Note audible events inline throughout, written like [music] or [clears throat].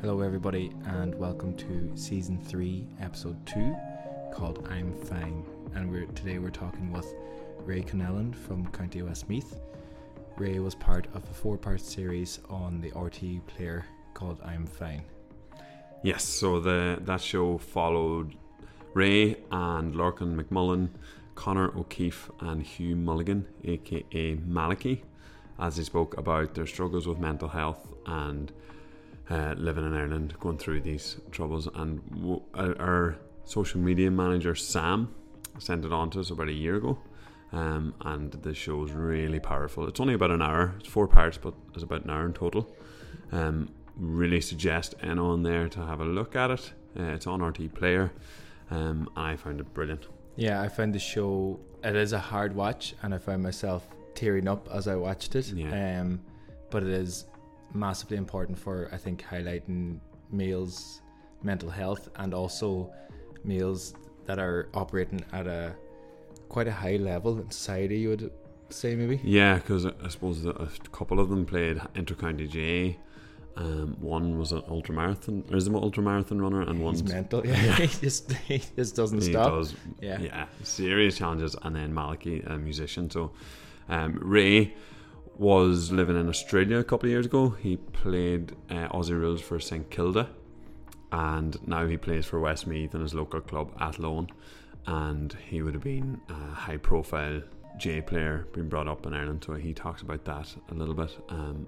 Hello, everybody, and welcome to season three, episode two, called "I'm Fine." And we're today we're talking with Ray Connellan from County Westmeath. Ray was part of a four-part series on the RTE player called "I'm Fine." Yes, so the that show followed Ray and Lorcan McMullen, Connor O'Keefe, and Hugh Mulligan, aka Malaki, as they spoke about their struggles with mental health and uh, living in Ireland, going through these troubles. And w- our social media manager Sam sent it on to us about a year ago. Um, and the show is really powerful. It's only about an hour. It's four parts, but it's about an hour in total. Um, really suggest anyone there to have a look at it. Uh, it's on RTE Player. Um, I found it brilliant. Yeah, I found the show. It is a hard watch, and I found myself tearing up as I watched it. Yeah. Um, but it is massively important for I think highlighting males' mental health and also males that are operating at a quite a high level in society. You would say maybe. Yeah, because I suppose a couple of them played intercounty GAA. Um, one was an ultramarathon, or is an ultramarathon runner, and He's one's mental. [laughs] Yeah, he just he just doesn't he stop. does Yeah. yeah serious challenges and then Malaki a musician so um, Ray was living in Australia a couple of years ago. He played uh, Aussie rules for St Kilda and now he plays for Westmeath in his local club Athlone. And he would have been a high profile GAA player being brought up in Ireland so he talks about that a little bit um,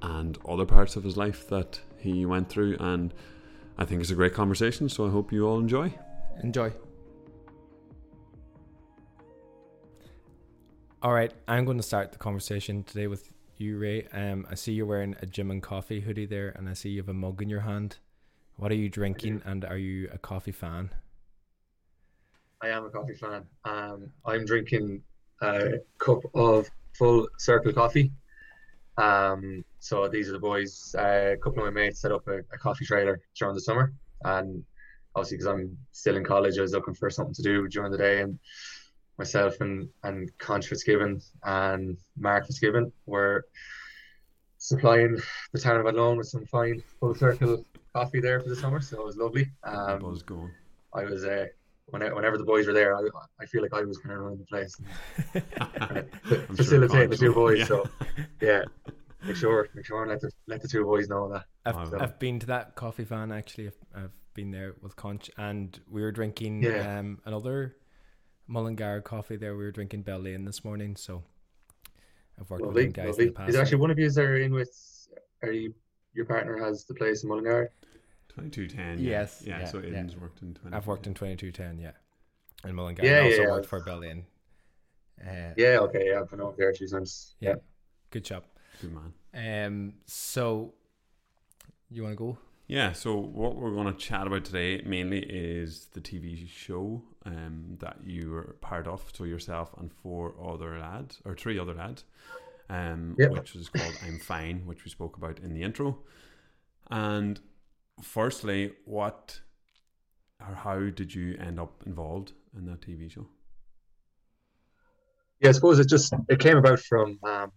and other parts of his life that he went through and I think it's a great conversation so I hope you all enjoy. Enjoy. All right, I'm going to start the conversation today with you, Ray. Um, I see you're wearing a gym and coffee hoodie there, and I see you have a mug in your hand. What are you drinking, and are you a coffee fan? I am a coffee fan. Um, I'm drinking a cup of full circle coffee. Um, so these are the boys. Uh, a couple of my mates set up a, a coffee trailer during the summer, and obviously because I'm still in college, I was looking for something to do during the day, and myself and and Conch Fitzgibbon and Mark Fitzgibbon were supplying the town of Athlone with some fine full circle coffee there for the summer. So it was lovely. Um, buzz going I was uh, whenever, whenever the boys were there, I, I feel like I was kind of running the place, [laughs] and I'm facilitating the two boys. Yeah. So [laughs] yeah, make sure make sure and let the let the two boys know that. I've, Oh, I've been to that coffee van actually. I've, I've been there with Conch, and we were drinking Yeah. um, another Mullingar coffee there. We were drinking Bell Lane this morning, so I've worked with Lovely, them guys in lovely. the past. Is actually one of you is there in with? Are you your partner has the place in Mullingar? 2210. Yes, yeah, yeah, so yeah. Aiden's worked in 20 I've worked in 2210, yeah. In Mullingar. Yeah, I also yeah, worked yeah. for Berlin. Uh, Yeah, okay, yeah, I've been over there a few times. yeah. Good job. good man Um, so, you want to go? Yeah so what we're going to chat about today mainly is the tv show um, that you were part of so yourself and four other lads or three other lads um, Yep. which was called i'm fine which we spoke about in the intro and firstly what or how did you end up involved in that tv show Yeah, I suppose it just it came about from um,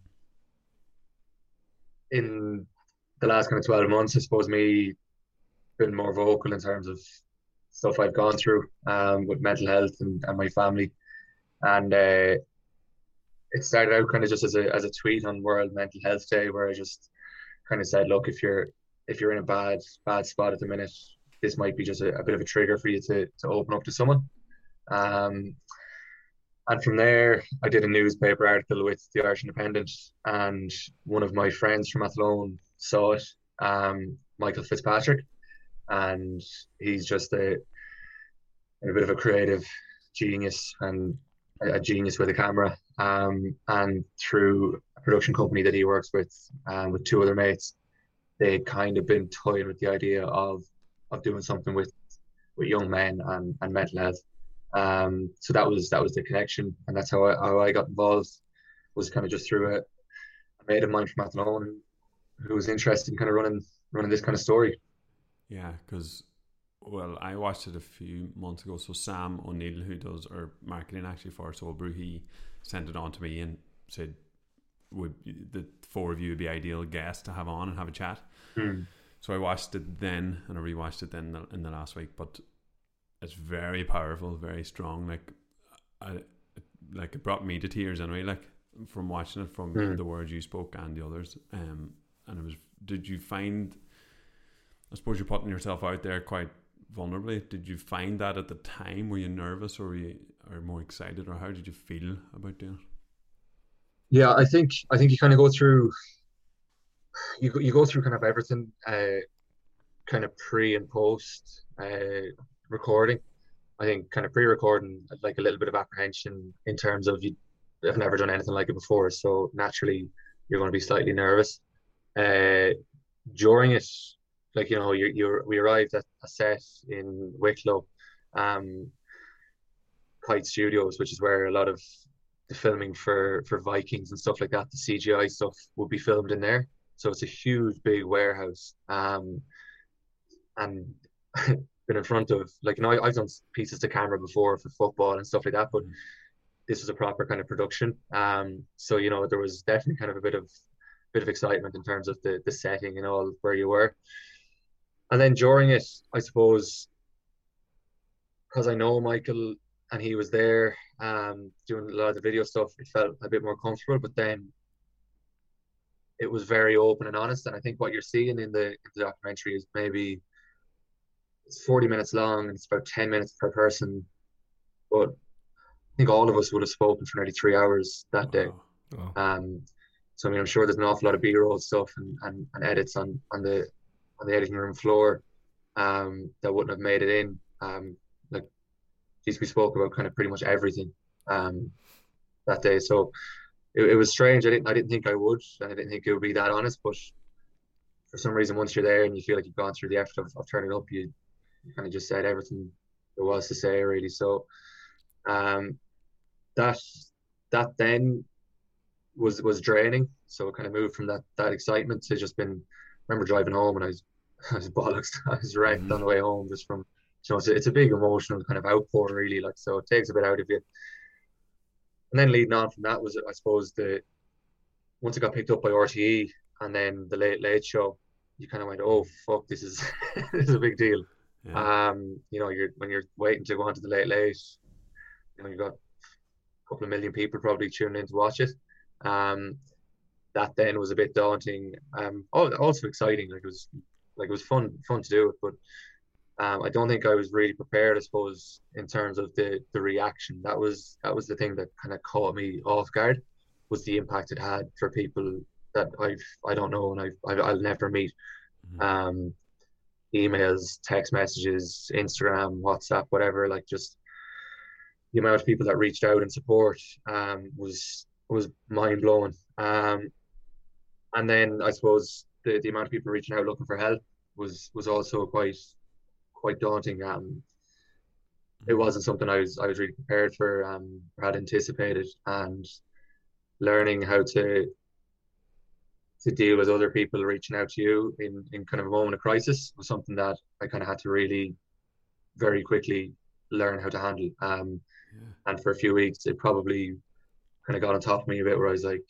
in the last kind of twelve months. I suppose me being more vocal in terms of stuff I've gone through um, with mental health and, and my family, and uh, it started out kind of just as a as a tweet on World Mental Health Day, where I just kind of said, look, if you're if you're in a bad bad spot at the minute, this might be just a, a bit of a trigger for you to to open up to someone. Um, and from there, I did a newspaper article with the Irish Independent, and one of my friends from Athlone saw it, um, Michael Fitzpatrick, and he's just a, a bit of a creative genius and a, genius with a camera. Um, and through a production company that he works with, um, with two other mates, they kind of been toying with the idea of of doing something with with young men and, and mental health. Um, so that was that was the connection, and that's how I, how I got involved. Was kind of just through a, a mate of mine from Athlone who was interested in kind of running running this kind of story. Yeah, because well, I watched it a few months ago. So Sam O'Neill, who does our marketing actually for Soulbrew, he sent it on to me and said, "Would the four of you would be ideal guests to have on and have a chat?" Hmm. so I watched it then, and I rewatched it then in the, in the last week. But it's very powerful, very strong. Like, I like it brought me to tears anyway. Like from watching it, from mm. the words you spoke and the others. Um, and it was. Did you find? I suppose you're putting yourself out there quite vulnerably. Did you find that at the time? Were you nervous, or were you or more excited, or how did you feel about doing it? Yeah, I think I think you kind of go through you you go through kind of everything, uh, kind of pre and post uh, recording. I think kind of pre-recording, like a little bit of apprehension in terms of you have never done anything like it before, so naturally you're going to be slightly nervous. Uh, during it, like you know, you you we arrived at a set in Wicklow, um, Kite Studios, which is where a lot of the filming for for Vikings and stuff like that, the CGI stuff would be filmed in there. So it's a huge, big warehouse. Um, and [laughs] been in front of like you know I, have done pieces to camera before for football and stuff like that, but this was a proper kind of production. Um, so you know there was definitely kind of a bit of bit of excitement in terms of the the setting and all where you were. And then during it, I suppose, because I know Michael and he was there um, doing a lot of the video stuff, it felt a bit more comfortable. But then it was very open and honest. And I think what you're seeing in the, in the documentary is maybe it's 40 minutes long and it's about 10 minutes per person. But I think all of us would have spoken for nearly three hours that day. Oh. Um, so I mean, I'm sure there's an awful lot of B-roll stuff and, and, and edits on, on the on the editing room floor um, that wouldn't have made it in. Um, like, geez, we spoke about kind of pretty much everything um, that day. So it, it was strange. I didn't I didn't think I would. and I didn't think it would be that honest. But for some reason, once you're there and you feel like you've gone through the effort of, of turning up, you, kind of just said everything there was to say really. So um, that that then was was draining. So it kind of moved from that that excitement to just been. I remember driving home and I was [laughs] I was bollocks. I was wrecked mm-hmm. on the way home just from you know it's a, it's a big emotional kind of outpour really. Like so it takes a bit out of you and then leading on from that was I suppose the once it got picked up by RTE and then the late late show, you kind of went, oh fuck, this is [laughs] this is a big deal. Yeah. Um, you know, you're when you're waiting to go on to the late late, you know, you've got a couple of million people probably tuning in to watch it. Um, that then was a bit daunting. Um, also exciting. Like it was like it was fun fun to do it, but um, I don't think I was really prepared, I suppose, in terms of the the reaction. That was that was the thing that kind of caught me off guard, was the impact it had for people that I've I don't know and I've, i will never meet. Mm-hmm. Um, emails, text messages, Instagram, WhatsApp, whatever. Like just the amount of people that reached out and support um, was was mind blowing. Um, and then I suppose the, the amount of people reaching out looking for help was was also quite quite daunting. Um, it wasn't something I was I was really prepared for um, or had anticipated, and learning how to to deal with other people reaching out to you in, in kind of a moment of crisis was something that I kind of had to really very quickly learn how to handle. Um, yeah. And for a few weeks, it probably kind of got on top of me a bit where I was like,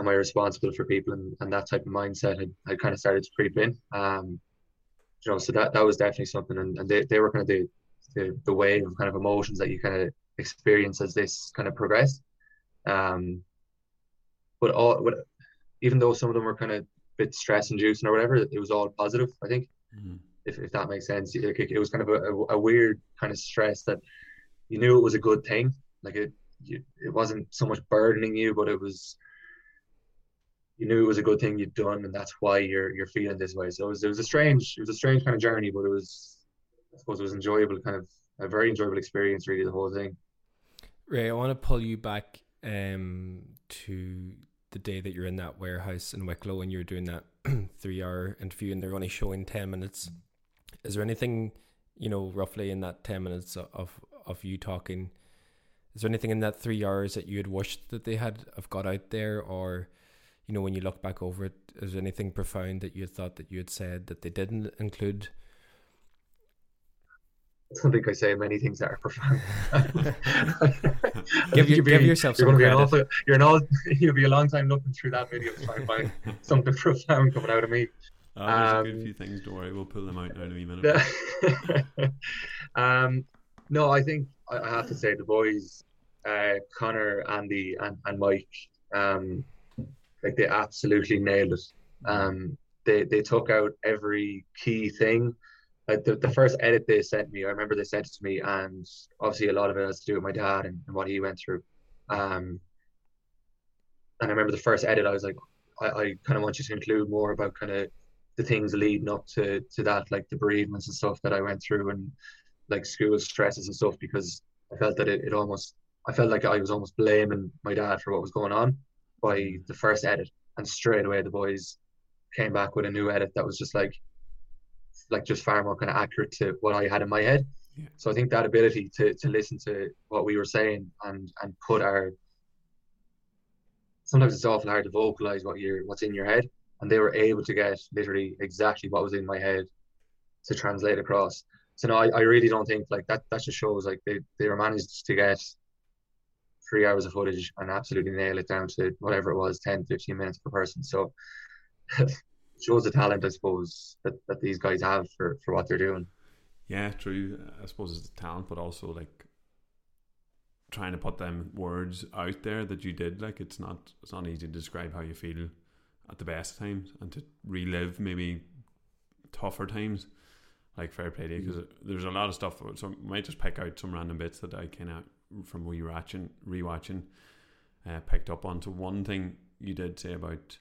am I responsible for people? And, and that type of mindset had, had kind of started to creep in. Um, you know, so that that was definitely something, and, and they, they were kind of the, the the wave of kind of emotions that you kind of experience as this kind of progressed. Um, but all, but even though some of them were kind of a bit stress inducing or whatever, it was all positive. I think, mm-hmm. if if that makes sense, it, it was kind of a, a, weird kind of stress that you knew it was a good thing. Like it, you, it wasn't so much burdening you, but it was you knew it was a good thing you'd done, and that's why you're you're feeling this way. So it was, it was a strange it was a strange kind of journey, but it was I suppose it was enjoyable, kind of a very enjoyable experience, really, the whole thing. Ray, I want to pull you back um, to the day that you're in that warehouse in Wicklow and you're doing that [clears throat] three hour interview and they're only showing 10 minutes. Is there anything, you know, roughly in that 10 minutes of, of you talking? Is there anything in that three hours that you had wished that they had have got out there or you know, when you look back over it, is there anything profound that you had thought that you had said that they didn't include? I don't think I say many things that are profound. [laughs] [laughs] give, you, be, give yourself you're some credit. Be awful, you're an all, [laughs] you'll be a long time looking through that video to try and find something profound coming out of me. Uh, there's a good Um, few things. Don't worry, we'll pull them out in a wee minute. um, no, I think I I have to say the boys, uh, Connor, Andy, and, and Mike, um, like they absolutely nailed it. Um, they they took out every key thing. Like the, the first edit they sent me, I remember they sent it to me, and obviously a lot of it has to do with my dad and, and what he went through. Um, and I remember the first edit, I was like, I, I kind of want you to include more about kind of the things leading up to to that, like the bereavements and stuff that I went through, and like school stresses and stuff, because I felt that it, it almost, I felt like I was almost blaming my dad for what was going on by the first edit, and straight away the boys came back with a new edit that was just like, like just far more kind of accurate to what I had in my head. Yeah. So I think that ability to to listen to what we were saying and and put our sometimes it's awful hard to vocalize what you're what's in your head and they were able to get literally exactly what was in my head to translate across so no I, I really don't think like that that just shows like they, they were managed to get three hours of footage and absolutely nail it down to whatever it was 10 15 minutes per person so it [laughs] shows the talent i suppose that, that these guys have for, for what they're doing Yeah, true. I suppose it's the talent, but also like trying to put them words out there that you did. Like it's not it's not easy to describe how you feel at the best times and to relive maybe tougher times. Like fair play to you because mm. there's a lot of stuff. So I might just pick out some random bits that I kind of from rewatching, rewatching, uh, picked up on. So one thing you did say about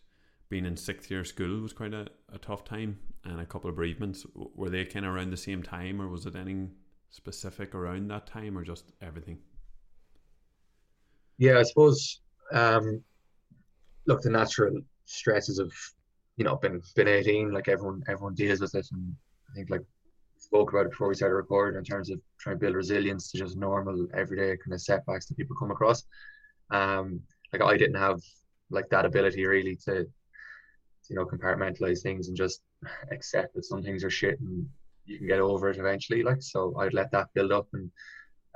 being in sixth year school was quite a, a tough time and a couple of bereavements. Were they kind of around the same time or was it anything specific around that time or just everything? Yeah, I suppose. Um, look, the natural stresses of, you know, been been eighteen. Like everyone, everyone deals with it, and I think like spoke about it before we started recording in terms of trying to build resilience to just normal everyday kind of setbacks that people come across. Um, like I didn't have like that ability really to, you know, compartmentalize things and just accept that some things are shit and you can get over it eventually. Like so, I'd let that build up and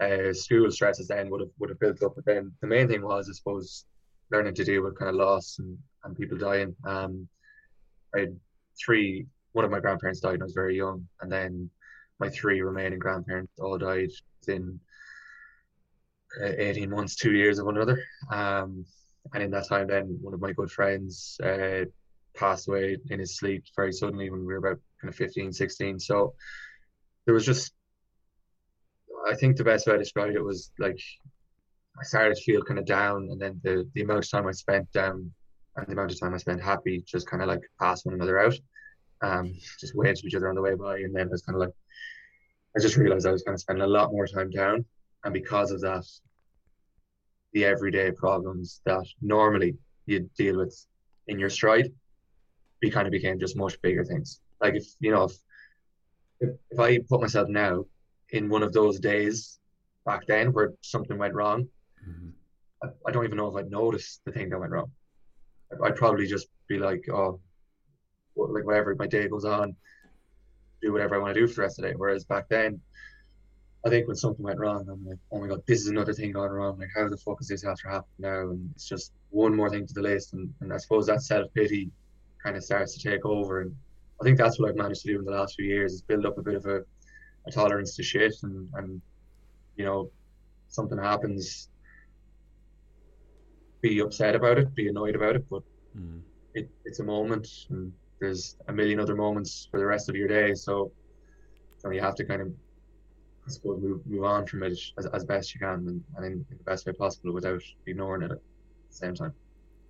uh, school stresses then would have would have built up. But then the main thing was, I suppose, learning to deal with kind of loss and, and people dying. Um, I had three. One of my grandparents died when I was very young, and then my three remaining grandparents all died within uh, eighteen months, two years of one another. Um, and in that time, then one of my good friends uh, passed away in his sleep very suddenly when we were about kind of 15, 16. So there was just I think the best way I described it was like I started to feel kind of down, and then the the amount of time I spent down and the amount of time I spent happy just kind of like passed one another out. Um, just waved to each other on the way by, and then was kind of like I just realized I was kind of spending a lot more time down, and because of that, the everyday problems that normally you deal with in your stride, we kind of became just much bigger things. Like if you know if if, if I put myself now in one of those days back then where something went wrong, Mm-hmm. I, I don't even know if I'd notice the thing that went wrong. I'd- I'd probably just be like, oh, like whatever, my day goes on, do whatever I want to do for the rest of the day. Whereas back then, I think when something went wrong, I'm like, oh my god, this is another thing going wrong. Like, how the fuck is this after happening now? And it's just one more thing to the list. And, and I suppose that self pity kind of starts to take over. And I think that's what I've managed to do in the last few years is build up a bit of a, a tolerance to shit. And, and, you know, something happens, be upset about it, be annoyed about it, but Mm. it, it's a moment and there's a million other moments for the rest of your day. So, you have to kind of, I suppose, move, move on from it as, as best you can and, and in, in the best way possible without ignoring it at the same time.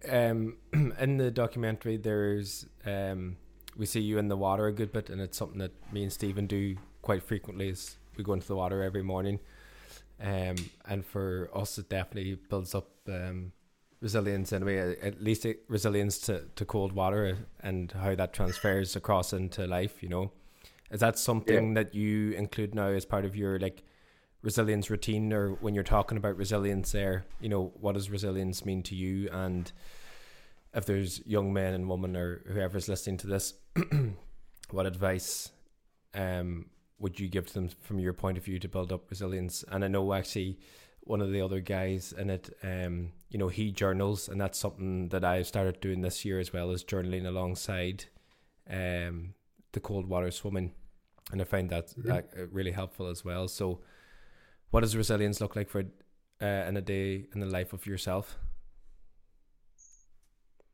Um, [clears throat] in the documentary, there's um, we see you in the water a good bit, and it's something that me and Stephen do quite frequently. Is we go into the water every morning, um, and for us, it definitely builds up um, resilience in a way, At least resilience to, to cold water and how that transfers across into life. You know, is that something that you include now as part of your like resilience routine, or when you're talking about resilience? There, you know, what does resilience mean to you? And if there's young men and women or whoever's listening to this, [clears throat] what advice um, would you give to them from your point of view to build up resilience? And I know actually one of the other guys in it, um, you know, he journals, and that's something that I've started doing this year as well as journaling alongside um, the cold water swimming, and I find that, Mhm. that uh, really helpful as well. So, what does resilience look like for uh, in a day in the life of yourself?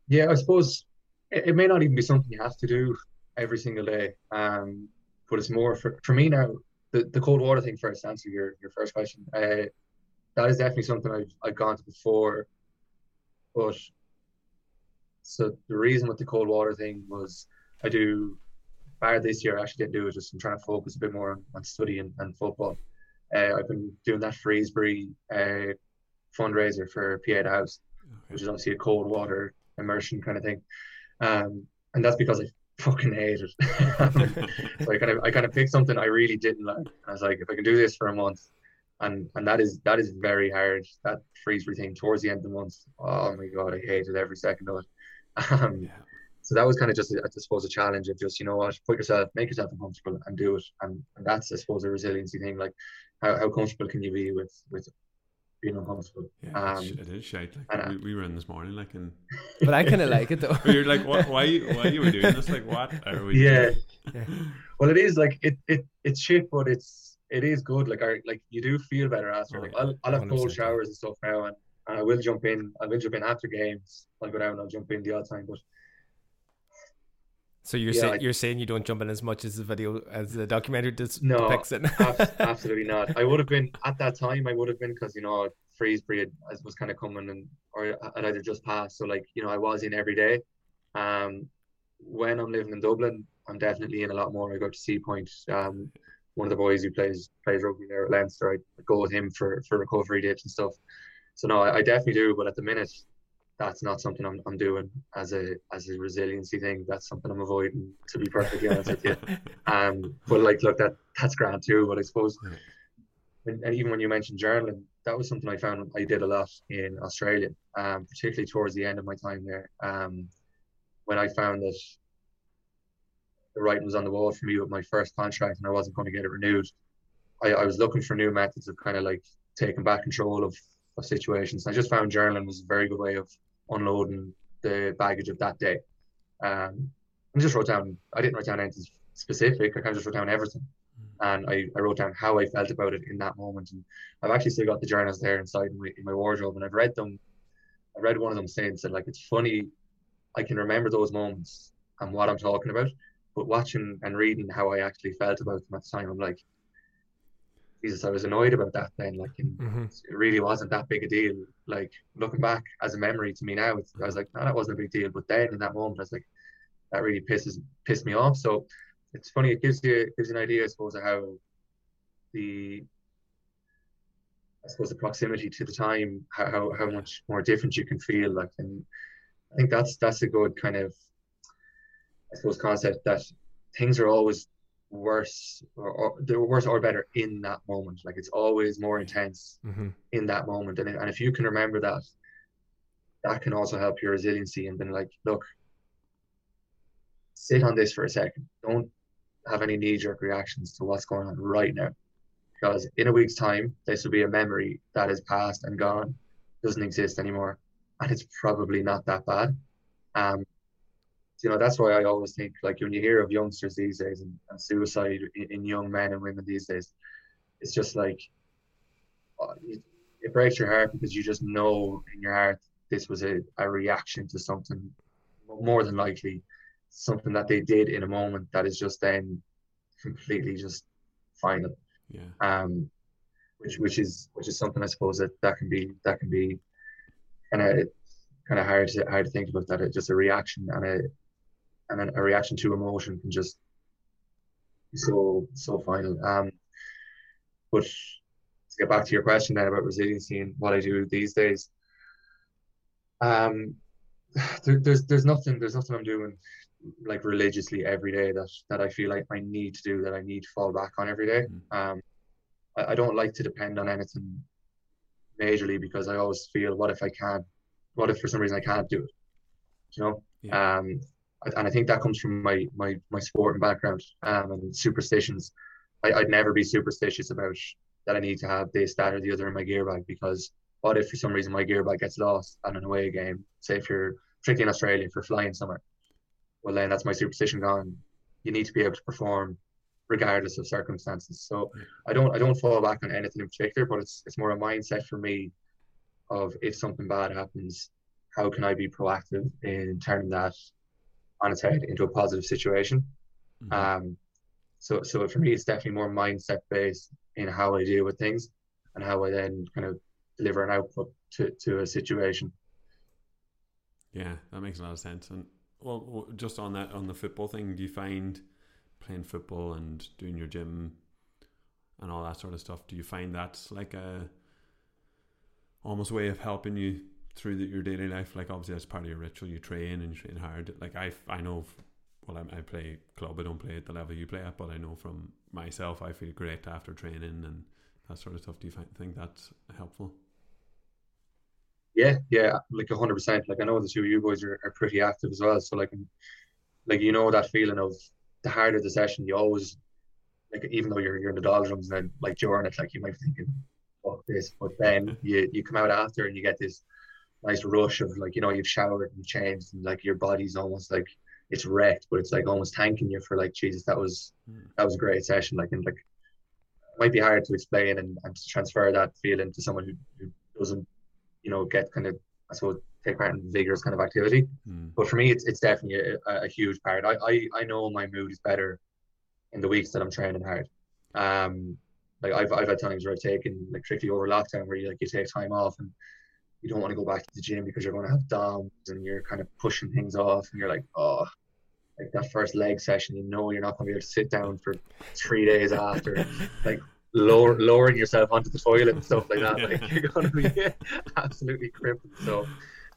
Yeah, I suppose it, it may not even be something you have to do every single day. Um, but it's more for, for me now, the, the cold water thing first, answer your, your first question. Uh, that is definitely something I've, I've gone to before. But so the reason with the cold water thing was I do, bar this year, I actually didn't do it, just I'm trying to focus a bit more on, on study and, and football. Uh, I've been doing that Freesbury uh, fundraiser for Pieta House, which is obviously a cold water immersion kind of thing. Um, and that's because I fucking hate it. [laughs] [laughs] so I kind of I kind of picked something I really didn't like. I was like, if I can do this for a month, and and that is that is very hard. That Freesbury routine towards the end of the month. Oh my god, I hated every second of it. Um, Yeah. so that was kind of just, I suppose, a challenge of just, you know what, put yourself, make yourself uncomfortable and do it. And, and that's, I suppose, a resiliency thing. Like, how, how comfortable can you be with with being uncomfortable? Yeah, Um, it is shite. Like and, uh, we, we were in this morning, like, and [laughs] But I kind of like it though. [laughs] you're like, what? Why? Why you were doing this? Like, what are we? Yeah. doing? Well, it is like it, it it's shit, but it's it is good. Like I like you do feel better after. Oh, like. I'll I'll have 100%, cold showers and stuff now, and, and I will jump in. I will jump in after games. I'll go down. and I'll jump in the odd time, but So you're Yeah, saying you're saying you don't jump in as much as the video as the documentary does No, depicts it. Abs- [laughs] absolutely not. I would have been at that time. I would have been because you know had, as was kind of coming and or had either just passed. So like you know I was in every day. Um, when I'm living in Dublin, I'm definitely in a lot more. I go to Seapoint. Um, one of the boys who plays plays rugby there at Leinster. I go with him for for recovery dips and stuff. So no, I, I definitely do. But at the minute, that's not something I'm, I'm doing as a as a resiliency thing. That's something I'm avoiding. To be perfectly honest with you. [laughs] Um, but like, look, that that's grand too. But I suppose, when, and even when you mentioned journaling, that was something I found I did a lot in Australia, um, particularly towards the end of my time there. Um, when I found that the writing was on the wall for me with my first contract and I wasn't going to get it renewed, I, I was looking for new methods of kind of like taking back control of, of situations. I just found journaling was a very good way of unloading the baggage of that day. Um, I just wrote down. I didn't write down anything specific. I kind of just wrote down everything, and I, I wrote down how I felt about it in that moment. And I've actually still got the journals there inside my, in my wardrobe, and I've read them. I read one of them since, and like it's funny. I can remember those moments and what I'm talking about, but watching and reading how I actually felt about them at the time, I'm like, Jesus, I was annoyed about that then. Like, and hmm it really wasn't that big a deal. Like looking back as a memory to me now, it's, I was like, no, that wasn't a big deal. But then in that moment, I was like, that really pisses pissed me off. So it's funny. It gives you gives you an idea, I suppose, of how the I suppose the proximity to the time, how how, how much more different you can feel. Like, and I think that's that's a good kind of I suppose concept that things are always worse or, or they're worse or better in that moment. Like it's always more intense hmm in that moment. And, and if you can remember that, that can also help your resiliency and then like, look, sit on this for a second. Don't have any knee jerk reactions to what's going on right now. Because in a week's time, this will be a memory that is past and gone, doesn't exist anymore. And it's probably not that bad. Um, you know, that's why I always think like when you hear of youngsters these days and, and suicide in, in young men and women these days, it's just like uh, it, it breaks your heart because you just know in your heart this was a, a reaction to something more than likely something that they did in a moment that is just then completely just final Yeah. um which which is which is something I suppose that that can be that can be kind of kind of hard to hard to think about that it's just a reaction and a and then a reaction to emotion can just be so so final um but to get back to your question then about resiliency and what I do these days um there, there's there's nothing there's nothing I'm doing like religiously every day that that I feel like I need to do that I need to fall back on every day Mhm. um I, I don't like to depend on anything majorly because I always feel what if I can't what if for some reason I can't do it you know Yeah. um and I think that comes from my my my sporting background um and superstitions I, I'd never be superstitious about that I need to have this that or the other in my gear bag because what if for some reason my gear bag gets lost on an away game say if you're particularly in Australia if you're flying somewhere well then that's my superstition gone. You need to be able to perform regardless of circumstances. So I don't I don't fall back on anything in particular, but it's it's more a mindset for me of if something bad happens, how can I be proactive in turning that on its head into a positive situation? Mm-hmm. Um, so so for me, it's definitely more mindset based in how I deal with things and how I then kind of deliver an output to to a situation. Yeah, that makes a lot of sense. And well, just on that on the football thing, do you find playing football and doing your gym and all that sort of stuff, do you find that's like a almost way of helping you through the, your daily life? Like obviously that's part of your ritual. You train and you train hard. Like I, I know. Well, I, I play club. I don't play at the level you play at, but I know from myself, I feel great after training and that sort of stuff. Do you find, think that's helpful? Yeah, yeah, like hundred percent. Like I know the two of you boys are, are pretty active as well. So like, like you know that feeling of the harder the session, you always like even though you're you're in the doldrums and then like during it, like you might be thinking, fuck this. But then [laughs] you you come out after and you get this nice rush of like, you know, you've showered and changed and like your body's almost like it's wrecked, but it's like almost thanking you for like, Jesus, that was hmm. that was a great session. Like and like it might be hard to explain and, and to transfer that feeling to someone who, who doesn't, you know, get kind of I suppose take part in vigorous kind of activity. Mm. But for me, it's, it's definitely a, a, huge part. I, I, I know my mood is better in the weeks that I'm training hard. Um, like I've, I've had times where I've taken like strictly over lockdown where you like you take time off and you don't want to go back to the gym because you're going to have DOMs and you're kind of pushing things off and you're like, oh, like that first leg session, you know, you're not going to be able to sit down for three days after, like lower, lowering yourself onto the toilet and stuff like that. Like [laughs] you're going to be absolutely crippled. So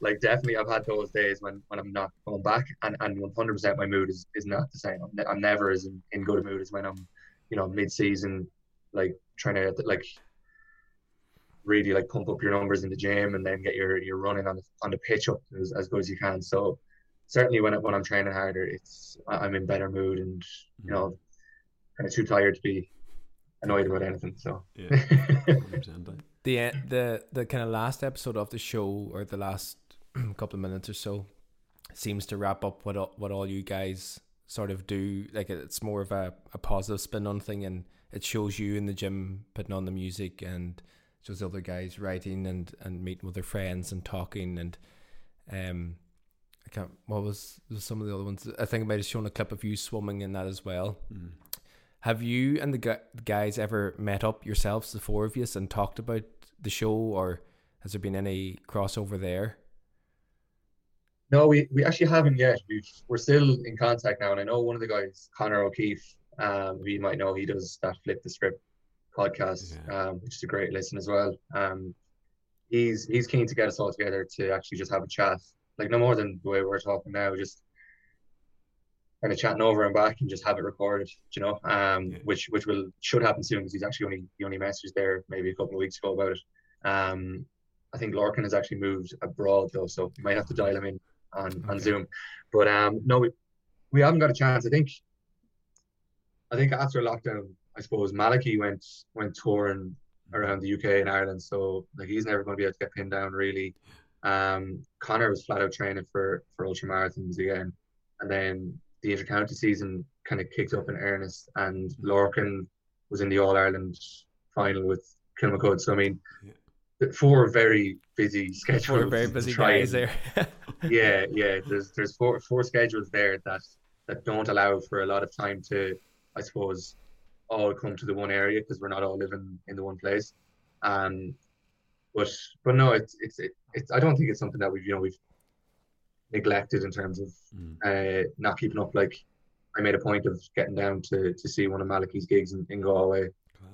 like definitely I've had those days when, when I'm not going back and, and 100% my mood is, is not the same. I'm, ne- I'm never as in, in good a mood as when I'm, you know, mid season, like trying to like really like pump up your numbers in the gym and then get your, your running on the, on the pitch up as, as good as you can. So certainly when, when I'm training harder, it's, I'm in better mood and, you know, mm-hmm. kind of too tired to be annoyed about anything. So yeah, [laughs] the the the kind of last episode of the show or the last [clears throat] couple of minutes or so seems to wrap up what all, what all you guys sort of do. Like it's more of a, a positive spin on thing, and it shows you in the gym putting on the music and shows other guys writing and and meeting with their friends and talking and um. I can't. What was, was some of the other ones? I think I might have shown a clip of you swimming in that as well. Mm. Have you and the guys ever met up yourselves, the four of you, and talked about the show, or has there been any crossover there? No, we, we actually haven't yet. we are still in contact now, and I know one of the guys, Connor O'Keefe. Um, we might know he does that Flip the Script podcast, yeah. um, which is a great listen as well. Um, he's he's keen to get us all together to actually just have a chat, like no more than the way we're talking now, just kind of chatting over and back and just have it recorded, you know, um, yeah. which which will should happen soon because he's actually only he only messaged there maybe a couple of weeks ago about it. Um, I think Lorcan has actually moved abroad though, so you might have to dial him in on, okay. on Zoom. But um, no, we, we haven't got a chance. I think I think after lockdown, I suppose Malaki went went touring around the UK and Ireland, so like he's never going to be able to get pinned down really. Um, Connor was flat out training for for ultra marathons again, and then the intercounty season kind of kicked up in earnest, and Lorcan was in the All Ireland final with Kilmacud. So I mean, yeah four very busy schedules. Four very busy guys there. [laughs] yeah, yeah. There's there's four four schedules there that that don't allow for a lot of time to, I suppose, all come to the one area because we're not all living in the one place. Um, but but no, it's it's it, it's. I don't think it's something that we've you know we've neglected in terms of mm. uh, not keeping up. Like I made a point of getting down to to see one of Malaki's gigs in, in Galway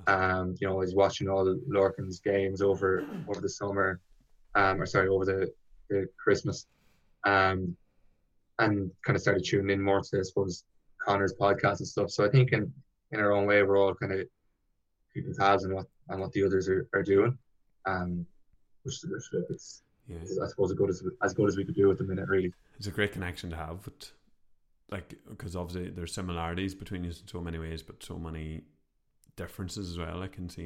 um, you know, I was watching all Lorcan's games over over the summer, um, or sorry, over the, the Christmas, um, and kind of started tuning in more to, I suppose, Connor's podcast and stuff. So I think in in our own way, we're all kind of keeping tabs on what on what the others are, are doing, um, which, which it's, yeah. I suppose as good as as good as we could do at the minute, really. It's a great connection to have, but like because obviously there's similarities between you in so many ways, but so many differences as well. I can see,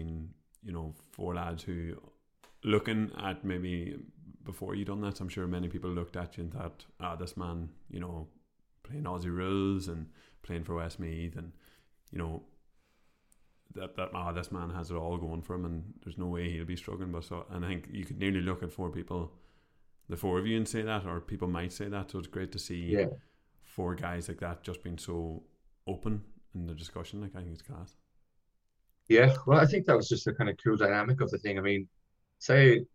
you know, four lads who looking at maybe before you done that, I'm sure many people looked at you and thought, ah, this man, you know, playing Aussie rules and playing for Westmeath, and you know that that ah, this man has it all going for him, and there's no way he'll be struggling. But so, and I think you could nearly look at four people, the four of you, and say that, or people might say that. So it's great to see Yeah. four guys like that just being so open in the discussion. Like I think it's class. Yeah, well, I think that was just a kind of cool dynamic of the thing. I mean, say,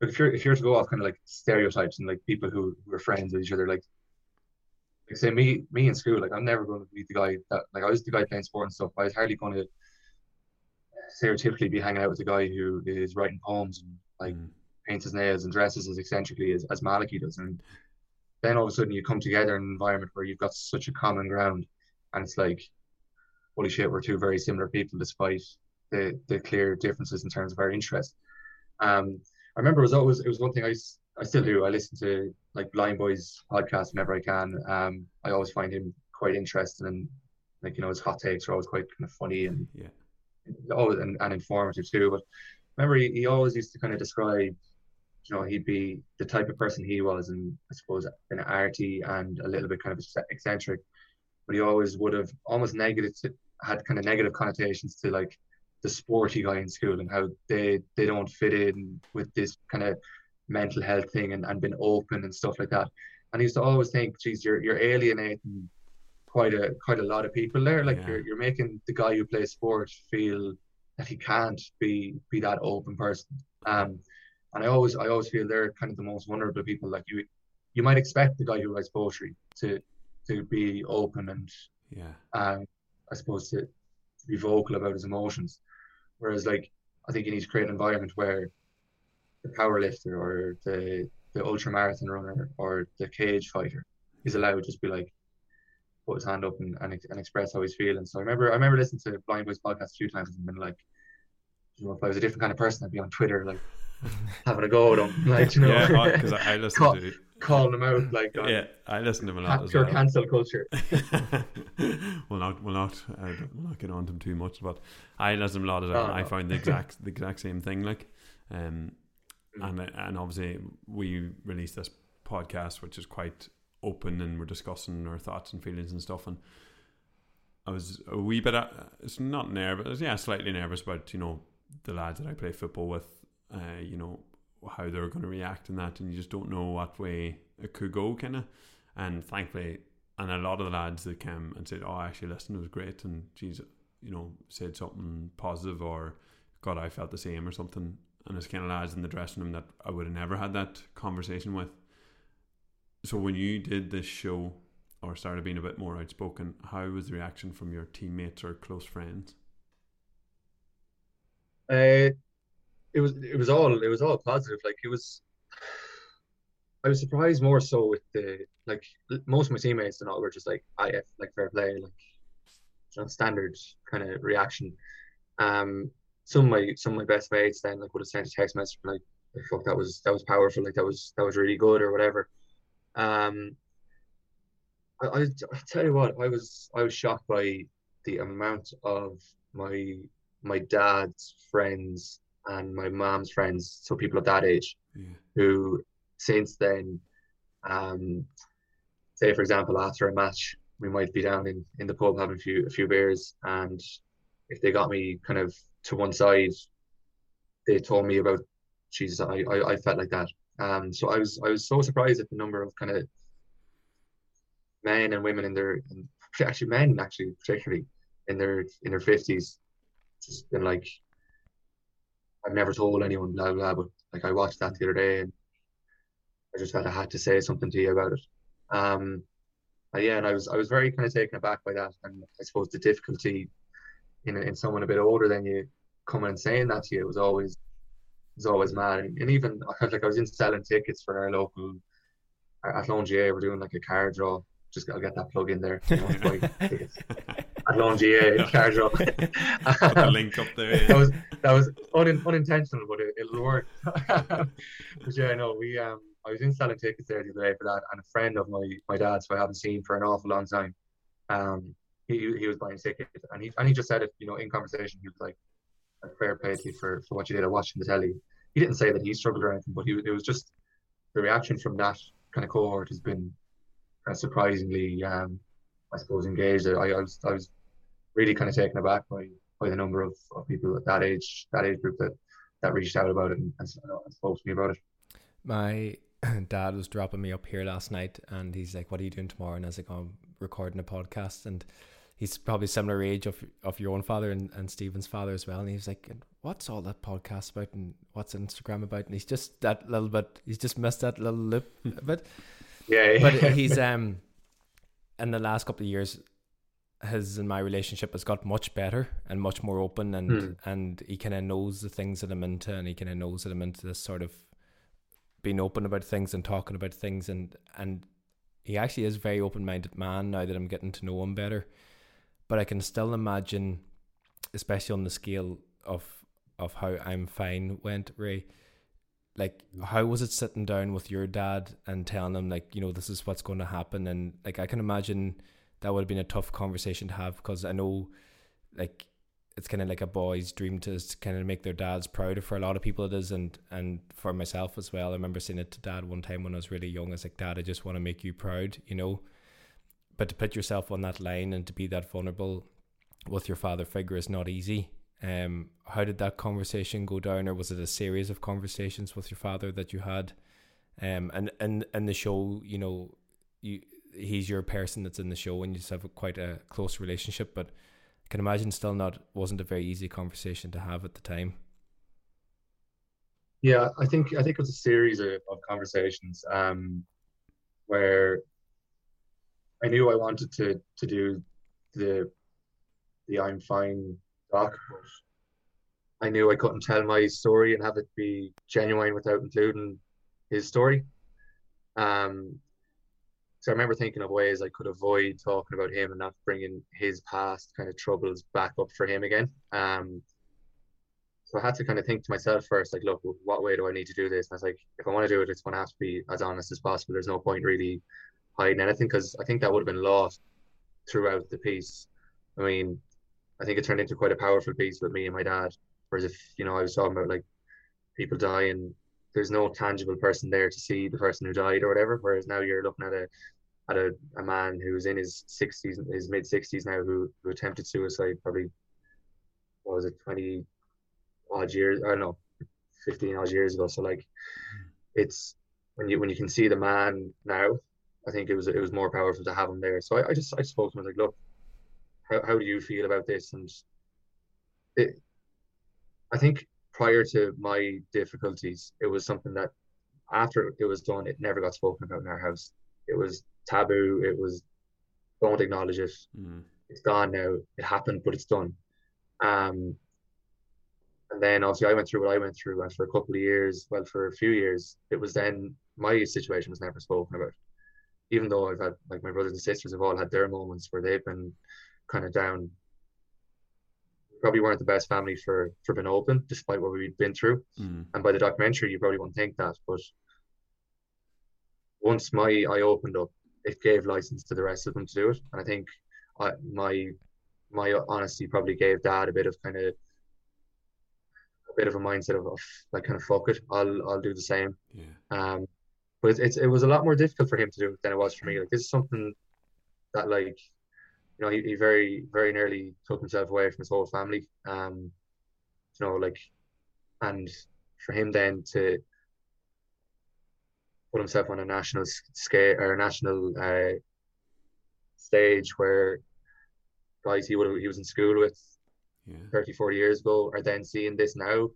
but if you're if you're to go off kind of like stereotypes and like people who were friends with each other, like, like say me me in school, like I'm never going to be the guy that like I was the guy playing sport and stuff. I was hardly going to stereotypically be hanging out with the guy who is writing poems and like Mm. paints his nails and dresses as eccentrically as, as Malaki does. And then all of a sudden you come together in an environment where you've got such a common ground and it's like, holy shit, we're two very similar people despite the, the clear differences in terms of our interest. Um, I remember it was always, it was one thing I I still do. I listen to like Blindboy's podcast whenever I can. Um, I always find him quite interesting and like, you know, his hot takes are always quite kind of funny and Yeah. always and, and informative too. But remember, he, he always used to kind of describe, you know, he'd be the type of person he was, and I suppose an arty and a little bit kind of eccentric. But he always would have almost negative had kind of negative connotations to like the sporty guy in school and how they they don't fit in with this kind of mental health thing and, and been open and stuff like that. And he used to always think, geez, you're you're alienating quite a quite a lot of people there. Like Yeah. you're you're making the guy who plays sport feel that he can't be be that open person. Um, and I always I always feel they're kind of the most vulnerable people. Like you you might expect the guy who writes poetry to to be open and Yeah. um, I suppose to, to be vocal about his emotions. Whereas like I think you need to create an environment where the power lifter or the the ultra marathon runner or the cage fighter is allowed to just be like put his hand up and, and, and express how he's feeling. So I remember I remember listening to Blindboy's podcast a few times and been like, you know, if I was a different kind of person, I'd be on Twitter like [laughs] having a go at him, like you know, yeah, because I, I [laughs] listen Call- to calling him out like on yeah, I listen to him a lot as pure well. cancel culture. [laughs] we'll not, we'll not, uh, we'll not get on to him too much, but I listen to him a lot as well. Oh, I no. found the exact, the exact same thing. Like, um. And and obviously we released this podcast, which is quite open, and we're discussing our thoughts and feelings and stuff. And I was a wee bit, uh, it's not nervous, yeah, slightly nervous about you know the lads that I play football with, uh, you know how they're going to react in that, and you just don't know what way it could go, kind of. And thankfully, and a lot of the lads that came and said, "Oh, actually, listen, it was great," and geez, you know, said something positive or, "God, I felt the same" or something. And it's kind of lads in the dressing room that I would have never had that conversation with. So when you did this show or started being a bit more outspoken, how was the reaction from your teammates or close friends? Uh, it was it was all it was all positive. Like it was, I was surprised more so with the like most of my teammates and all were just like, "I like fair play," like standard kind of reaction. Um, some of my some of my best mates then like would have sent a text message like, "Fuck, that was that was powerful. Like that was that was really good or whatever." Um, I, I I tell you what, I was I was shocked by the amount of my my dad's friends and my mom's friends, so people of that age, Yeah. who since then, um, say for example, after a match, we might be down in, in the pub having a few a few beers, and if they got me kind of to one side, they told me about Jesus, I, I, I felt like that. Um, so I was I was so surprised at the number of kind of men and women in their actually men actually particularly in their in their fifties, just been like, I've never told anyone blah blah, but like I watched that the other day and I just felt I had to say something to you about it. Um, uh, yeah, and I was I was very kind of taken aback by that, and I suppose the difficulty in in someone a bit older than you coming and saying that to you was always was always mad, and, and even [laughs] like I was in selling tickets for our local Athlone GAA. We're doing like a car draw. Just I'll get that plug in there. You know, [laughs] buy tickets at Longier [laughs] car draw. Put the link up there. that was that was un, unintentional, but it, it'll work. but yeah, no, we um, I was in selling tickets there the other day for that, and a friend of my my dad's who I haven't seen for an awful long time, um, he he was buying tickets, and he and he just said it, you know, in conversation, he was like, "A fair play to you for for what you did. I watched the telly." He didn't say that he struggled or anything, but he it was just the reaction from that kind of cohort has been kind of surprisingly, um, I suppose, engaged. I, I was I was really kind of taken aback by by the number of, of people at that age that age group that that reached out about it and, and, and spoke to me about it. My [clears throat] dad was dropping me up here last night, and he's like, "What are you doing tomorrow?" And I was like, "I'm recording a podcast." And he's probably similar age of of your own father and, and Stephen's father as well. And he's like, "What's all that podcast about? And what's Instagram about?" And he's just that little bit. He's just missed that little lip a bit. Yeah, but [laughs] he's um, in the last couple of years, his and my relationship has got much better and much more open, and mm. and he kind of knows the things that I'm into, and he kind of knows that I'm into this sort of being open about things and talking about things, and and he actually is a very open minded man now that I'm getting to know him better. But I can still imagine, especially on the scale of of how I'm fine went, Ray. Like, how was it sitting down with your dad and telling him like, you know, this is what's going to happen, and like I can imagine that would have been a tough conversation to have because I know, like, it's kind of like a boy's dream to kind of make their dads proud. For a lot of people, it is, and and for myself as well. I remember saying it to dad one time when I was really young. I was like, Dad, I just want to make you proud, you know. But to put yourself on that line and to be that vulnerable with your father figure is not easy. Um, how did that conversation go down, or was it a series of conversations with your father that you had? Um, and and and the show, you know, you he's your person that's in the show, and you just have a, quite a close relationship. But I can imagine still not wasn't a very easy conversation to have at the time. Yeah, I think I think it was a series of, of conversations um, where I knew I wanted to to do the the I'm fine doc, I knew I couldn't tell my story and have it be genuine without including his story. Um, so I remember thinking of ways I could avoid talking about him and not bringing his past kind of troubles back up for him again. Um, so I had to kind of think to myself first, like, look, what way do I need to do this? And I was like, if I want to do it, it's going to have to be as honest as possible. There's no point really hiding anything because I think that would have been lost throughout the piece. I mean, I think it turned into quite a powerful piece with me and my dad. Whereas if you know I was talking about like people dying, there's no tangible person there to see the person who died or whatever. Whereas now you're looking at a at a, a man who's in his sixties, his mid sixties now, who who attempted suicide probably what was it, twenty odd years? I don't know, fifteen odd years ago. So like, it's when you when you can see the man now, I think it was it was more powerful to have him there. So I, I just I spoke to him I was like, look, how, how do you feel about this? And it, I think prior to my difficulties, it was something that after it was done, it never got spoken about in our house. It was taboo. It was don't acknowledge it. Mm. It's gone now. It happened, but it's done. Um, and then obviously I went through what I went through, and for a couple of years, well, for a few years, it was then my situation was never spoken about. Even though I've had like my brothers and sisters have all had their moments where they've been kind of down. Probably weren't the best family for for being open, despite what we'd been through. Mm. And by the documentary, you probably won't think that, but once my eye opened up, it gave license to the rest of them to do it. And I think I, my my honesty probably gave Dad a bit of kind of a bit of a mindset of, of like kind of fuck it, I'll I'll do the same. Yeah. Um, but it's, it was a lot more difficult for him to do than it was for me. Like this is something that like you know, he, he very, very nearly took himself away from his whole family. Um, you know, like, and for him then to put himself on a national scale or a national uh, stage where guys he would he was in school with yeah. 30, 40 years ago are then seeing this now.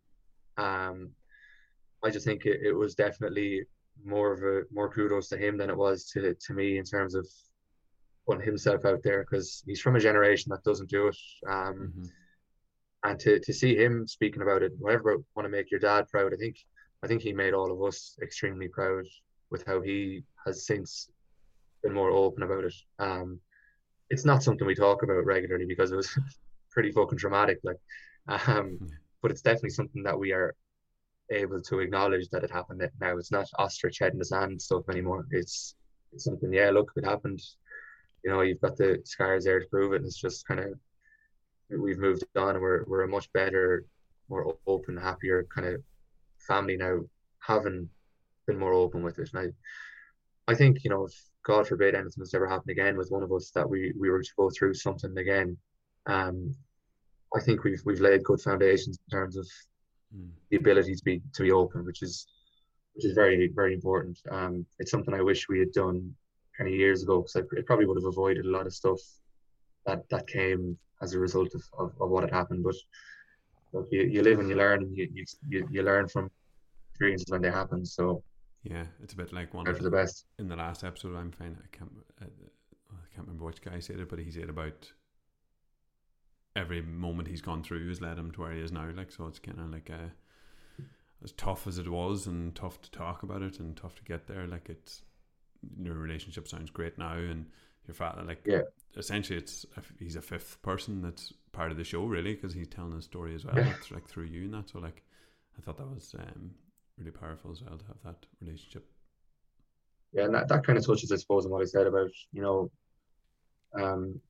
Um, I just think it, it was definitely more of a more kudos to him than it was to to me in terms of putting himself out there because he's from a generation that doesn't do it. Um, mm-hmm. And to, to see him speaking about it, whatever want to make your dad proud, I think I think he made all of us extremely proud with how he has since been more open about it. Um, it's not something we talk about regularly because it was [laughs] pretty fucking traumatic, like, um, mm-hmm. but it's definitely something that we are able to acknowledge that it happened now. It's not ostrich head in the sand stuff anymore. It's, it's something, yeah, look, it happened you know, you've got the scars there to prove it. And it's just kind of we've moved on and we're we're a much better, more open, happier kind of family now, having been more open with it. And I I think you know if God forbid anything was ever happen again with one of us that we we were to go through something again, um, I think we've we've laid good foundations in terms of mm. the ability to be to be open, which is which is very very important. Um, it's something I wish we had done kind of years ago because it probably would have avoided a lot of stuff that that came as a result of, of, of what had happened. But look, you, you live and you learn, and you, you you learn from experiences when they happen. So yeah, it's a bit like one for the best. In the last episode, I'm fine. I can't I, I can't remember which guy said it, but he said about every moment he's gone through has led him to where he is now. Like so, it's kind of like a, as tough as it was, and tough to talk about it, and tough to get there. Like it's your relationship sounds great now, and your father, like yeah. essentially, it's he's a fifth person that's part of the show, really, because he's telling his story as well, it's like through you and that. So like, I thought that was um, really powerful as well to have that relationship. Yeah, and that, that kind of touches, I suppose, on what I said about you know, um,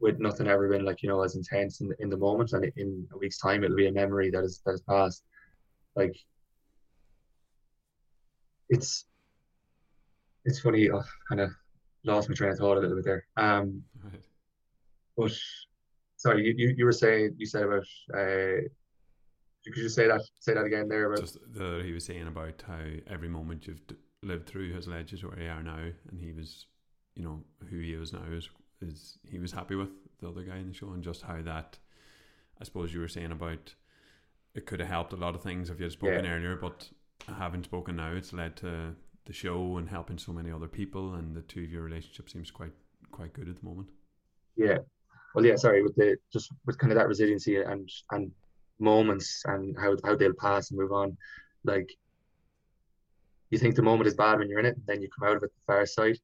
with nothing ever been like you know as intense in, in the moment and in a week's time it'll be a memory that is that is passed like it's it's funny i kind of lost my train of thought a little bit there um right. but sorry you, you you were saying you said about uh could you say that say that again there about just the he was saying about how every moment you've lived through has led you to where you are now and he was you know who he is now is is he was happy with the other guy in the show and just how that I suppose you were saying about it could have helped a lot of things if you had spoken yeah. earlier, but having spoken now, it's led to the show and helping so many other people, and the two of your relationship seems quite quite good at the moment. Yeah, well, yeah. Sorry, with the just with kind of that resiliency and and moments and how how they'll pass and move on, like you think the moment is bad when you're in it, then you come out of it the far side,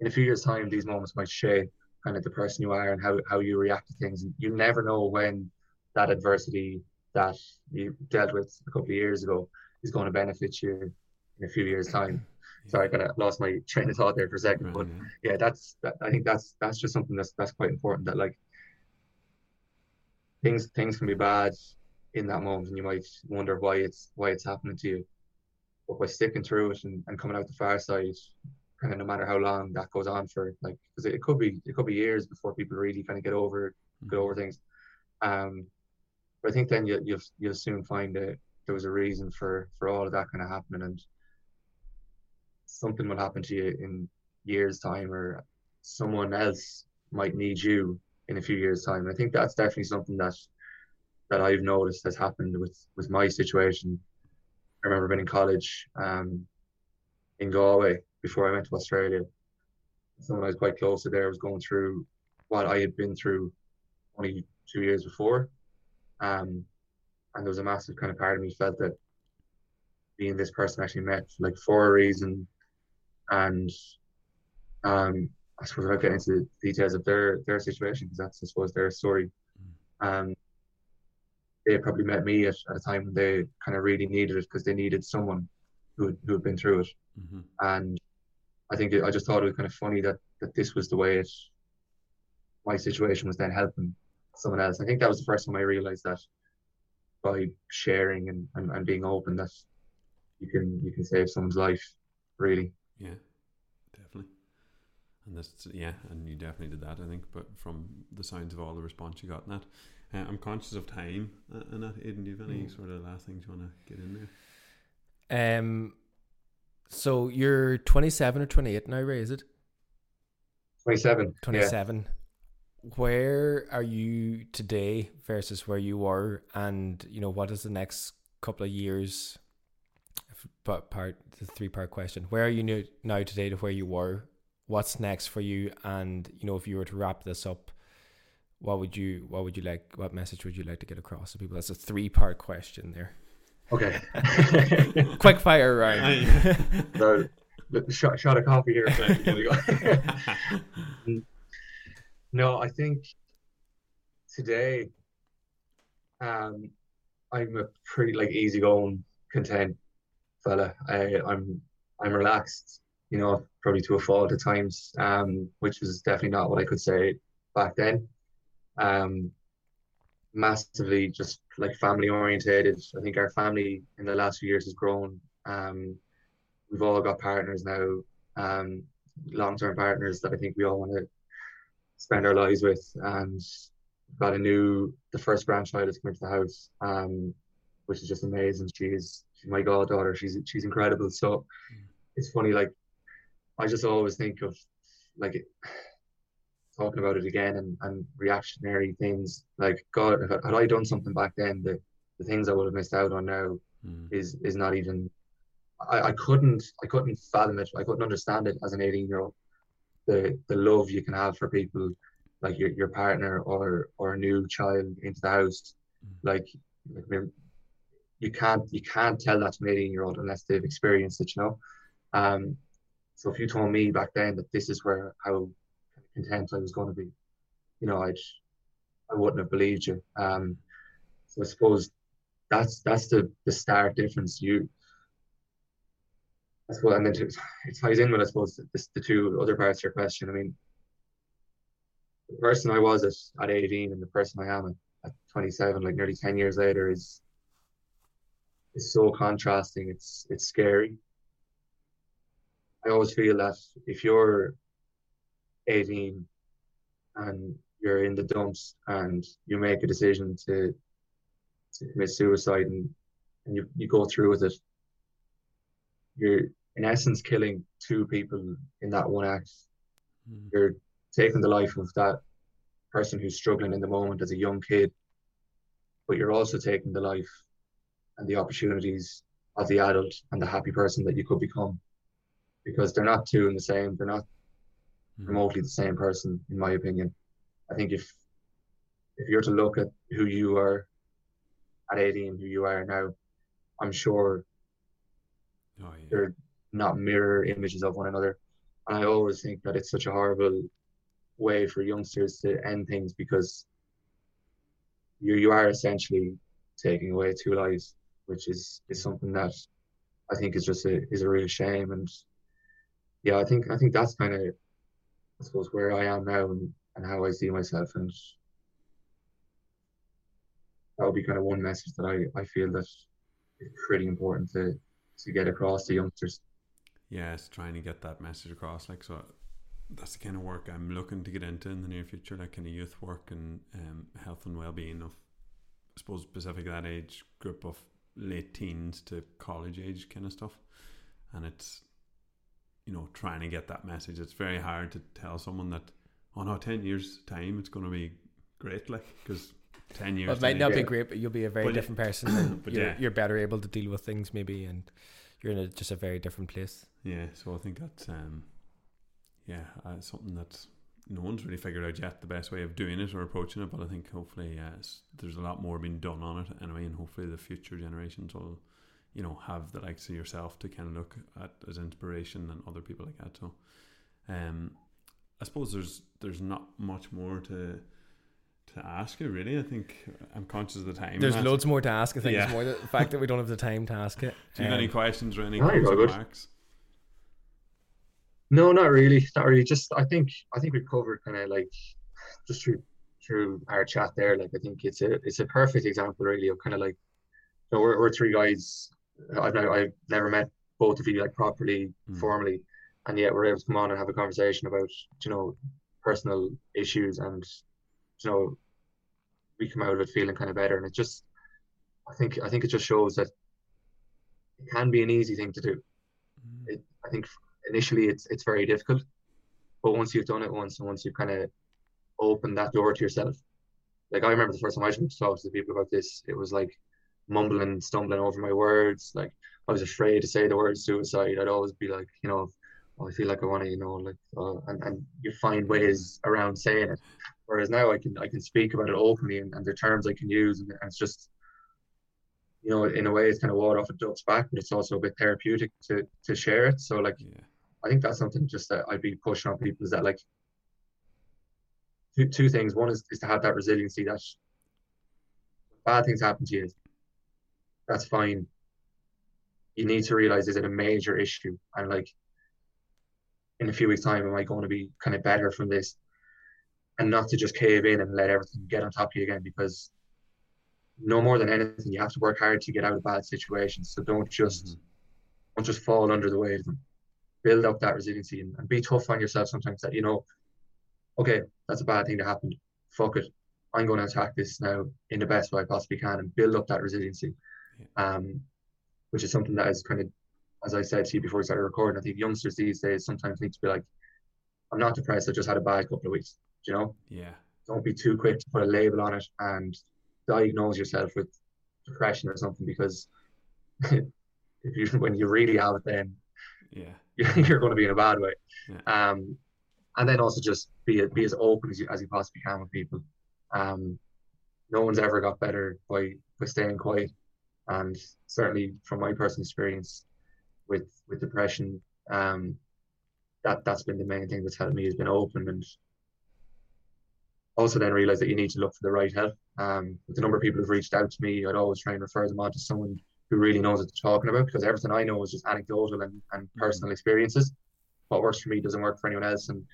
in a few years' time, these moments might shape kind of the person you are and how, how you react to things. And you never know when that adversity that you dealt with a couple of years ago is going to benefit you in a few years' time. Sorry, I kind of lost my train of thought there for a second, but yeah, that's that, I think that's that's just something that's that's quite important. That like things things can be bad in that moment, and you might wonder why it's why it's happening to you. But by sticking through it and, and coming out the far side, of no matter how long that goes on for like because it, it, could be it could be years before people really kind of get over mm-hmm. get over things. Um but i think then you, you'll you'll soon find that there was a reason for for all of that kind of happening and something will happen to you in years time or someone else might need you in a few years time. I think that's definitely something that that i've noticed has happened with with my situation. I remember being in college um in galway before I went to Australia. Someone I was quite close to there was going through what I had been through only two years before. Um, and there was a massive kind of part of me felt that being this person actually met like for a reason and um I suppose without getting into the details of their their situation because that's I suppose their story. Um they probably met me at, at a time when they kind of really needed it because they needed someone who had, who had been through it. Mm-hmm. And I think it, I just thought it was kind of funny that that this was the way it my situation was then helping someone else. I think that was the first time I realized that by sharing and, and, and being open that you can you can save someone's life really. Yeah, definitely. And that's yeah, and you definitely did that. I think, but from the sounds of all the response you got in that, uh, I'm conscious of time. Uh, and that, Aidan, do you have any mm. sort of last things you want to get in there? Um, so you're 27 or 28 now, Ray, is it? 27. 27. Yeah. Where are you today versus where you were? And, you know, what is the next couple of years? But part, the three part question. Where are you now today to where you were? What's next for you? And, you know, if you were to wrap this up, what would you, what would you like, what message would you like to get across to people? That's a three part question there. Okay. [laughs] Quick fire round. [laughs] so, shot, shot of coffee here. [laughs] no, I think today, um, I'm a pretty like easygoing, content fella. I, I'm I'm relaxed, you know, probably to a fault at times, um, which was definitely not what I could say back then. Um, massively just like family orientated. I think our family in the last few years has grown. Um, we've all got partners now, um, long-term partners that I think we all want to spend our lives with, and got a new the first grandchild that's come into the house, um, which is just amazing. She's she's my goddaughter. She's she's incredible. So mm. it's funny, like I just always think of like talking about it again and, and reactionary things. Like God, had I done something back then, the the things I would have missed out on now mm. is is not even. I, I couldn't I couldn't fathom it. I couldn't understand it as an 18 year old. The the love you can have for people like your, your partner or or a new child into the house mm. like, like you can't you can't tell that to an 18 year old unless they've experienced it you know um so if you told me back then that this is where how content I was going to be you know I'd I wouldn't have believed you um so I suppose that's that's the the stark difference you I suppose and then it ties in with I suppose the, the two other parts of your question I mean the person I was at, at 18 and the person I am at, at 27, like nearly 10 years later, is is so contrasting. It's it's scary. I always feel that if you're 18 and you're in the dumps and you make a decision to to commit suicide and, and you, you go through with it, you're in essence killing two people in that one act. Mm. You're taking the life of that person who's struggling in the moment as a young kid, but you're also taking the life and the opportunities of the adult and the happy person that you could become because they're not two in the same they're not. Mm-hmm. remotely the same person in my opinion i think if if you're to look at who you are at 18 who you are now i'm sure oh, yeah. they're not mirror images of one another and i always think that it's such a horrible way for youngsters to end things because you you are essentially taking away two lives, which is is something that I think is just a is a real shame. And yeah, I think I think that's kind of I suppose where I am now and, and how I see myself and that would be kind of one message that I, I feel that is pretty important to to get across to youngsters. Yes, trying to get that message across. Like so that's the kind of work I'm looking to get into in the near future, like kind of youth work and um, health and well being of, I suppose, specifically that age group of late teens to college age kind of stuff. And it's, you know, trying to get that message. It's very hard to tell someone that, oh no, 10 years' time, it's going to be great, like, because 10 years. Well, it might not be great, but you'll be a very but different person. [coughs] but you're, yeah. you're better able to deal with things, maybe, and you're in a, just a very different place. Yeah, so I think that's. um yeah, uh, something that no one's really figured out yet the best way of doing it or approaching it. But I think hopefully uh, there's a lot more being done on it anyway, and hopefully the future generations will, you know, have the likes of yourself to kind of look at as inspiration and other people like that. So, um, I suppose there's there's not much more to to ask you really. I think I'm conscious of the time. There's loads more to ask. I think yeah. it's more the [laughs] fact that we don't have the time to ask it. Do you have um, any questions or any remarks? No, not really. Not really. Just I think I think we covered kind of like just through through our chat there. Like I think it's a it's a perfect example really of kind of like you know we're, we're three guys. I've never, I've never met both of you like properly mm. formally, and yet we're able to come on and have a conversation about you know personal issues and you know we come out of it feeling kind of better. And it just I think I think it just shows that it can be an easy thing to do. Mm. It, I think initially it's it's very difficult, but once you've done it once and once you've kind of opened that door to yourself, like I remember the first time I to talk to people about this, it was like mumbling, stumbling over my words. Like I was afraid to say the word suicide. I'd always be like, you know, oh, I feel like I want to, you know, like, uh, and and you find ways around saying it. Whereas now I can I can speak about it openly and, and the terms I can use, and, and it's just you know, in a way, it's kind of water off a duck's back, but it's also a bit therapeutic to to share it. So like, yeah. I think that's something just that I'd be pushing on people is that like two, two things. One is, is to have that resiliency that bad things happen to you. That's fine. You need to realize is it a major issue and like in a few weeks time am I going to be kind of better from this and not to just cave in and let everything get on top of you again because no more than anything you have to work hard to get out of bad situations so don't just mm-hmm don't just fall under the weight of them. Build up that resiliency and, and be tough on yourself sometimes that, you know, okay, that's a bad thing to happen. Fuck it. I'm going to attack this now in the best way I possibly can and build up that resiliency. Um, which is something that is kind of, as I said to you before we started recording, I think youngsters these days sometimes need to be like, I'm not depressed. I just had a bad couple of weeks. you know? Yeah. Don't be too quick to put a label on it and diagnose yourself with depression or something because [laughs] if you [laughs] when you really have it, then yeah, [laughs] you're going to be in a bad way. Yeah. Um, and then also just be be as open as you as you possibly can with people. Um, no one's ever got better by by staying quiet, and certainly from my personal experience with with depression, um, that that's been the main thing that's helped me has been open and also then realize that you need to look for the right help. Um, with the number of people who've reached out to me, I'd always try and refer them on to someone who really knows what they're talking about because everything I know is just anecdotal and, and mm-hmm. personal experiences. What works for me doesn't work for anyone else. And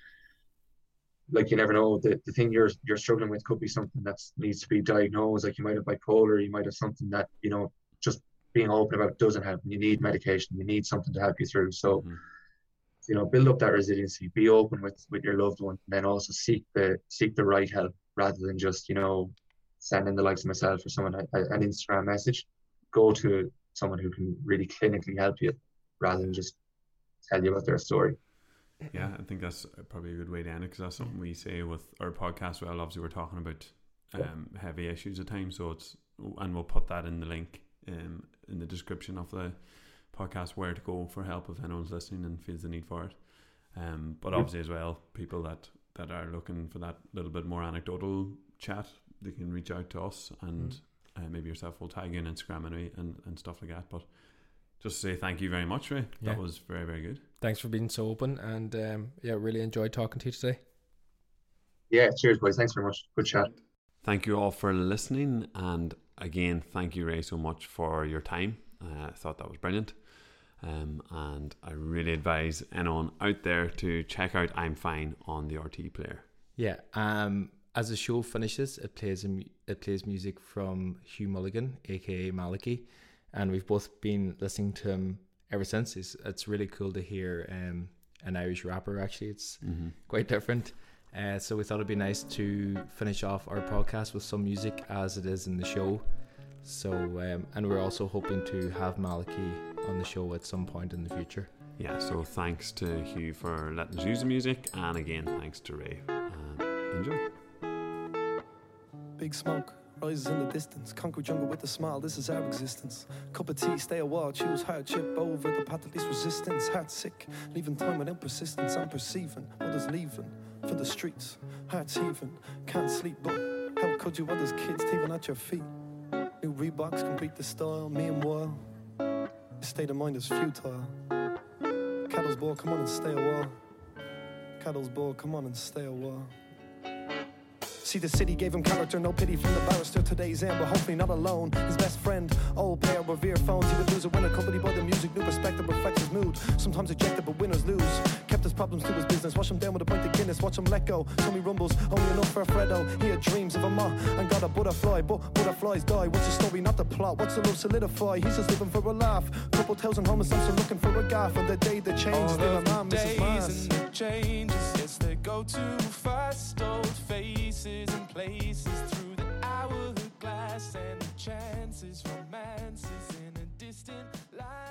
like you never know, the, the thing you're you're struggling with could be something that needs to be diagnosed. Like you might have bipolar, you might have something that, you know, just being open about doesn't help. You need medication, you need something to help you through. So mm-hmm. you know build up that resiliency. Be open with with your loved one and then also seek the seek the right help rather than just you know sending the likes of myself or someone a, an instagram message. Go to someone who can really clinically help you rather than just tell you about their story. Yeah i think that's probably a good way to end it because that's something we say with our podcast. Well obviously we're talking about um, heavy issues at times so it's and we'll put that in the link um, in the description of the podcast where to go for help if anyone's listening and feels the need for it. Um, but obviously as well, people that that are looking for that little bit more anecdotal chat, they can reach out to us and mm. uh, maybe yourself will tag in Instagram and, and and stuff like that. But just to say thank you very much, Ray. Yeah. That was very very good. Thanks for being so open and um, yeah, really enjoyed talking to you today. Yeah, cheers, boys. Thanks very much. Good chat. Thank you all for listening, and again, thank you, Ray, so much for your time. Uh, I thought that was brilliant. Um, and I really advise anyone out there to check out I'm Fine on the RTE player. Yeah. Um, as the show finishes, it plays it plays music from Hugh Mulligan, aka Malaki, and we've both been listening to him ever since. It's it's really cool to hear um, an Irish rapper. Actually, it's mm-hmm. quite different. Uh, so we thought it'd be nice to finish off our podcast with some music as it is in the show. So, um, and we're also hoping to have Malaki on the show at some point in the future. Yeah, so thanks to Hugh for letting us use the music, and again, thanks to Ray. Uh, enjoy. Big smoke rises in the distance. Concrete jungle with a smile, this is our existence. Cup of tea, stay a while, choose hardship over the path of least resistance. Heart sick, leaving time without persistence. I'm perceiving others leaving for the streets. Hearts heaving, can't sleep, but how could you? Others kids even at your feet. New Reeboks complete the style, meanwhile, the state of mind is futile. Cattle's ball, come on and stay a while. Cattle's ball, come on and stay a while. See, the city gave him character, no pity from the barrister. Today's Amber, hopefully not alone. His best friend, old pair of phones. He would lose a winner, company by the music, new perspective reflects his mood. Sometimes ejected, but winners lose. Kept his problems to his business, wash him down with a pint of Guinness, watch him let go. Tell me rumbles, only enough for a Fredo. He had dreams of a ma and got a butterfly, but butterflies die. What's the story, not the plot? What's the love solidify? He's just living for a laugh. Couple tales and homeless, I'm still looking for a gaff. And the day that changed, still a man, Mrs. Mass. changes, yes, they go too fast. Old faces and places through the hourglass and the chances, romances in a distant light.